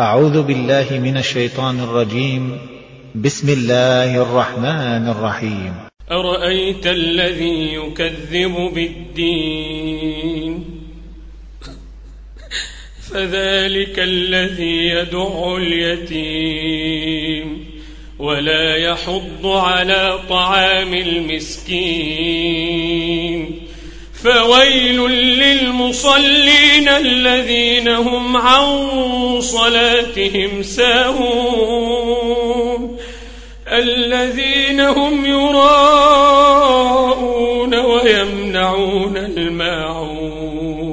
أعوذ بالله من الشيطان الرجيم. بسم الله الرحمن الرحيم. أرأيت الذي يكذب بالدين؟ فذلك الذي يدع اليتيم. ولا يحض على طعام المسكين. فويل المصلين الذين هم عن صلاتهم ساهون. الذين هم يراءون ويمنعون الماعون.